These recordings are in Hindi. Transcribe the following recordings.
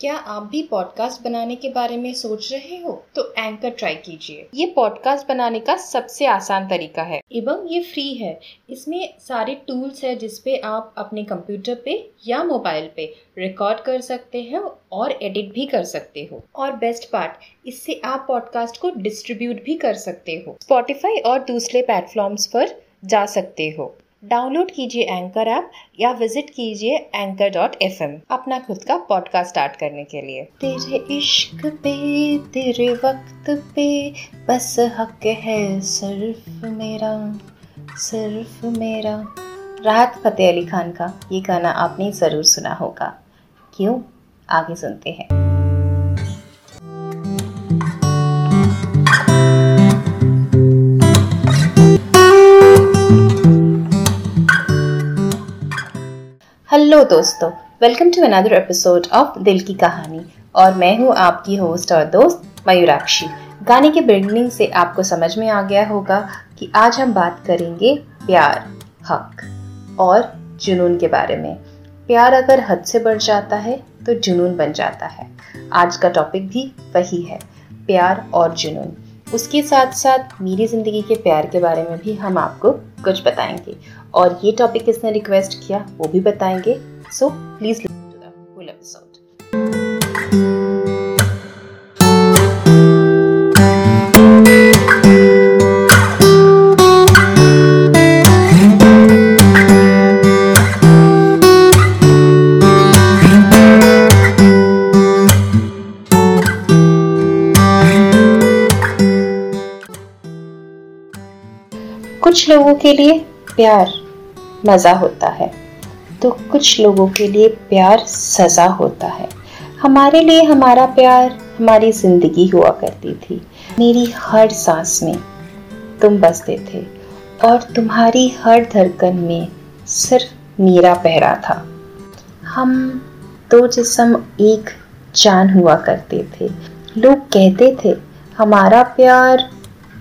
क्या आप भी पॉडकास्ट बनाने के बारे में सोच रहे हो? तो एंकर ट्राई कीजिए। ये पॉडकास्ट बनाने का सबसे आसान तरीका है। एवं ये फ्री है। इसमें सारे टूल्स है जिसपे आप अपने कंप्यूटर पे या मोबाइल पे रिकॉर्ड कर सकते हैं और एडिट भी कर सकते हो। और बेस्ट पार्ट इससे आप पॉडकास्ट को डिस्ट्रीब्यूट भी कर सकते हो। स्पॉटिफाई और दूसरे प्लेटफॉर्म्स पर जा सकते हो। डाउनलोड कीजिए एंकर ऐप या विज़िट कीजिए एंकर डॉट एफ़ अपना खुद का पॉडकास्ट स्टार्ट करने के लिए। तेरे इश्क पे, तेरे वक्त पे, बस हक है सिर्फ़ मेरा सिर्फ़ मेरा। राहत फतेह अली खान का ये गाना आपने ज़रूर सुना होगा। क्यों? आगे सुनते हैं। हेलो दोस्तों. Welcome to another episode of दिल की कहानी। और मैं हूँ आपकी होस्ट और दोस्त मयूराक्षी। गाने के बिगनिंग से आपको समझ में आ गया होगा कि आज हम बात करेंगे प्यार, हक और जुनून के बारे में। प्यार अगर हद से बढ़ जाता है तो जुनून बन जाता है। आज का टॉपिक भी वही है, प्यार और जुनून। उसके साथ साथ मेरी ज़िंदगी के प्यार के बारे में भी हम आपको कुछ बताएँगे। और ये टॉपिक किसने रिक्वेस्ट किया, वो भी बताएँगे। So please listen to the full episode लोगों के लिए प्यार मज़ा होता है। तो कुछ लोगों के लिए प्यार सज़ा होता है। हमारे लिए हमारा प्यार हमारी ज़िंदगी हुआ करती थी। मेरी हर सांस में तुम बसते थे और तुम्हारी हर धड़कन में सिर्फ़ मेरा पहरा था। हम दो जिसम एक जान हुआ करते थे। लोग कहते थे, हमारा प्यार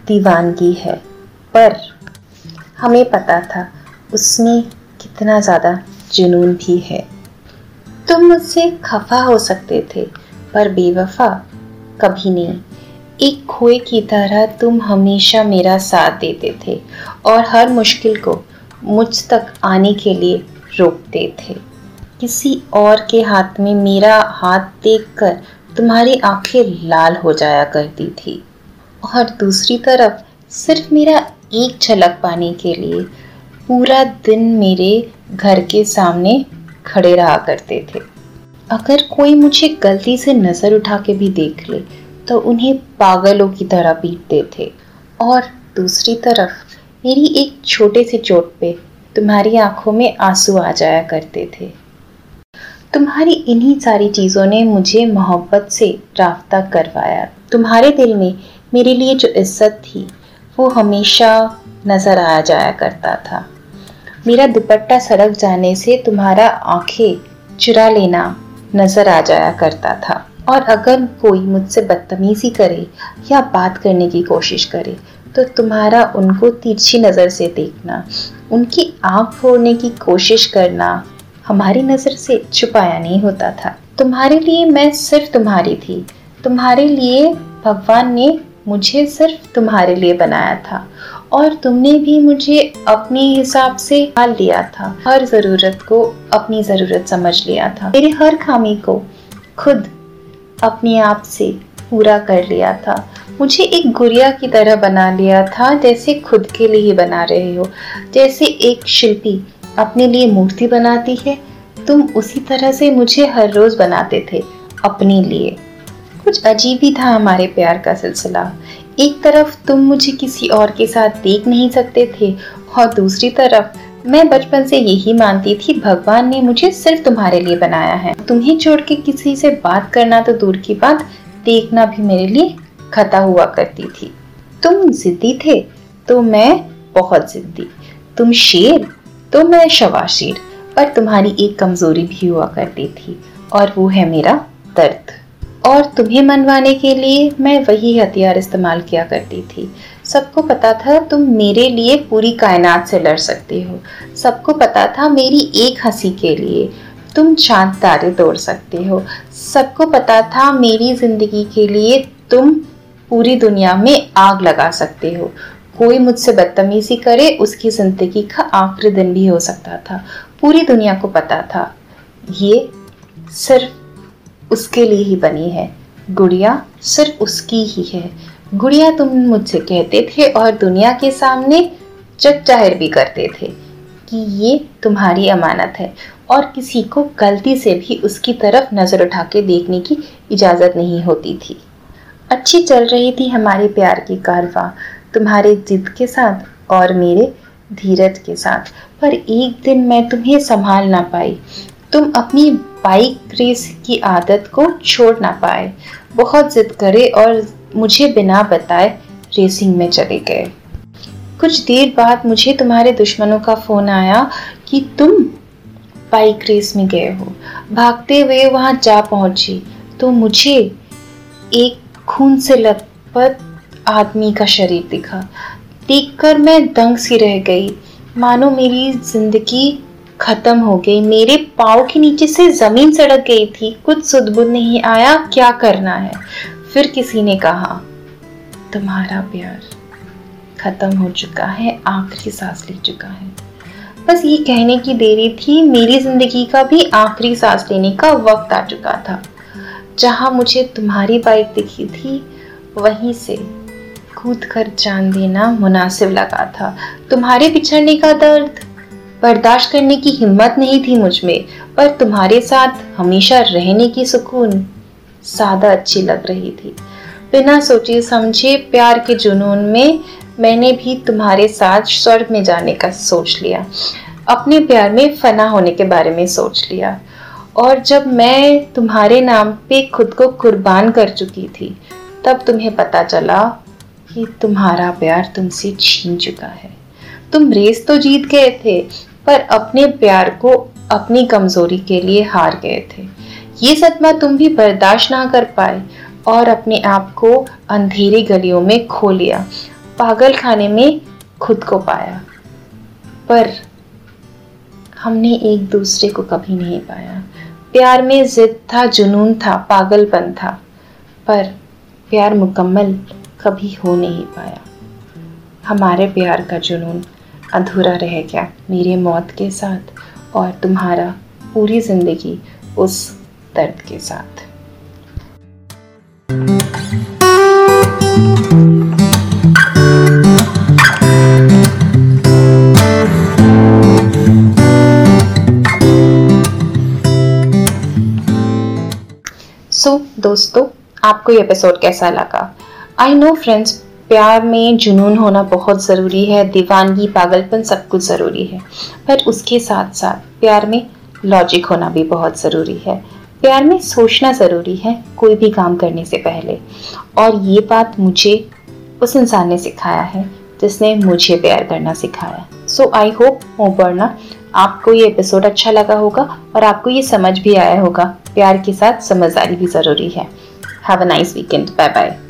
दीवानगी है, पर हमें पता था उसमें कितना ज़्यादा जुनून भी है। तुम मुझसे खफा हो सकते थे, पर बेवफा कभी नहीं। एक खोए की तरह तुम हमेशा मेरा साथ देते थे और हर मुश्किल को मुझ तक आने के लिए रोकते थे। किसी और के हाथ में मेरा हाथ देखकर तुम्हारी आँखें लाल हो जाया करती थी। और दूसरी तरफ़ सिर्फ़ मेरा एक झलक पाने के लिए पूरा दिन मेरे घर के सामने खड़े रहा करते थे। अगर कोई मुझे गलती से नज़र उठा के भी देख ले तो उन्हें पागलों की तरह पीटते थे। और दूसरी तरफ़, मेरी एक छोटे से चोट पे तुम्हारी आँखों में आँसू आ जाया करते थे। तुम्हारी इन्हीं सारी चीज़ों ने मुझे मोहब्बत से राफ्ता करवाया। तुम्हारे दिल में मेरे लिए जो इज़्ज़त थी वो हमेशा नज़र आ जाया करता था। मेरा दुपट्टा सड़क जाने से तुम्हारा आँखें चुरा लेना नज़र आ जाया करता था। और अगर कोई मुझसे बदतमीज़ी करे या बात करने की कोशिश करे तो तुम्हारा उनको तिरछी नज़र से देखना, उनकी आँख फोड़ने की कोशिश करना हमारी नज़र से छुपाया नहीं होता था। तुम्हारे लिए मैं सिर्फ़ तुम्हारी थी। तुम्हारे लिए भगवान ने मुझे सिर्फ़ तुम्हारे लिए बनाया था और तुमने भी मुझे अपने हिसाब से पाल लिया था। हर ज़रूरत को अपनी ज़रूरत समझ लिया था। मेरे हर खामी को खुद अपने आप से पूरा कर लिया था। मुझे एक गुड़िया की तरह बना लिया था, जैसे खुद के लिए ही बना रहे हो। जैसे एक शिल्पी अपने लिए मूर्ति बनाती है, तुम उसी तरह से मुझे हर रोज़ बनाते थे, अपने लिए। कुछ अजीब ही था हमारे प्यार का सिलसिला। एक तरफ़ तुम मुझे किसी और के साथ देख नहीं सकते थे, और दूसरी तरफ़ मैं बचपन से यही मानती थी, भगवान ने मुझे सिर्फ़ तुम्हारे लिए बनाया है। तुम्हें छोड़ के किसी से बात करना तो दूर की बात, देखना भी मेरे लिए खता हुआ करती थी। तुम जिद्दी थे तो मैं बहुत जिद्दी। तुम शेर तो मैं शवाशीर, पर तुम्हारी एक कमज़ोरी भी हुआ करती थी, और वो है मेरा दर्द। और तुम्हें मनवाने के लिए मैं वही हथियार इस्तेमाल किया करती थी। सबको पता था तुम मेरे लिए पूरी कायनात से लड़ सकते हो। सबको पता था मेरी एक हँसी के लिए तुम चाँद तारे तोड़ सकते हो। सबको पता था मेरी ज़िंदगी के लिए तुम पूरी दुनिया में आग लगा सकते हो। कोई मुझसे बदतमीजी करे, उसकी ज़िंदगी का आखिरी दिन भी हो सकता था। पूरी दुनिया को पता था। ये सिर्फ़ उसके लिए ही बनी है। गुड़िया सिर्फ़ उसकी ही है। गुड़िया तुम मुझसे कहते थे और दुनिया के सामने चक ज़ाहिर भी करते थे कि ये तुम्हारी अमानत है और किसी को गलती से भी उसकी तरफ़ नज़र उठा के देखने की इजाज़त नहीं होती थी। अच्छी चल रही थी हमारे प्यार की कारवा, तुम्हारे जिद के साथ और मेरे धीरज के साथ। पर एक दिन मैं तुम्हें संभाल ना पाई। तुम अपनी बाइक रेस की आदत को छोड़ ना पाए। बहुत जिद करे और मुझे बिना बताए रेसिंग में चले गए। कुछ देर बाद मुझे तुम्हारे दुश्मनों का फ़ोन आया कि तुम बाइक रेस में गए हो। भागते हुए वहाँ जा पहुँची। तो मुझे एक खून से लथपथ आदमी का शरीर दिखा। देखकर मैं दंग सी रह गई। मानो मेरी ज़िंदगी खत्म हो गई। मेरे पाँव के नीचे से ज़मीन सड़क गई थी। कुछ सुदबुद नहीं आया। क्या करना है? फिर किसी ने कहा, तुम्हारा प्यार खत्म हो चुका है। आखिरी सांस ले चुका है। बस ये कहने की देरी थी। मेरी ज़िंदगी का भी आखिरी सांस लेने का वक्त आ चुका था। जहाँ मुझे तुम्हारी बाइक दिखी थी, वहीं से कूद कर जान देना मुनासिब लगा था। तुम्हारे बिछड़ने का दर्द बर्दाश्त करने की हिम्मत नहीं थी मुझमें, पर तुम्हारे साथ हमेशा रहने की सुकून सादा अच्छी लग रही थी। बिना सोचे समझे प्यार के जुनून में मैंने भी तुम्हारे साथ स्वर्ग में जाने का सोच लिया, अपने प्यार में फना होने के बारे में सोच लिया। और जब मैं तुम्हारे नाम पे खुद को कुर्बान कर चुकी थी, तब तुम्हें पता चला कि तुम्हारा प्यार तुमसे छीन चुका है। तुम रेस तो जीत गए थे पर अपने प्यार को अपनी कमज़ोरी के लिए हार गए थे। ये सदमा तुम भी बर्दाश्त ना कर पाए और अपने आप को अंधेरी गलियों में खो लिया, पागल खाने में खुद को पाया। पर हमने एक दूसरे को कभी नहीं पाया। प्यार में जिद था, जुनून था, पागलपन था, पर प्यार मुकम्मल कभी हो नहीं पाया। हमारे प्यार का जुनून अधूरा रह गया मेरे मौत के साथ और तुम्हारा पूरी ज़िंदगी उस दर्द के साथ। सो so, दोस्तों आपको ये एपिसोड कैसा लगा? आई नो फ्रेंड्स प्यार में जुनून होना बहुत ज़रूरी है, दीवानगी, पागलपन सब कुछ ज़रूरी है। पर उसके साथ साथ प्यार में लॉजिक होना भी बहुत ज़रूरी है। प्यार में सोचना ज़रूरी है, कोई भी काम करने से पहले। और ये बात मुझे, उस इंसान ने सिखाया है, जिसने मुझे प्यार करना सिखाया। सो आई होप मोबर्ना आपको ये एपिसोड अच्छा लगा होगा और आपको ये समझ भी आया होगा। प्यार के साथ समझदारी भी ज़रूरी है। Have a nice weekend bye bye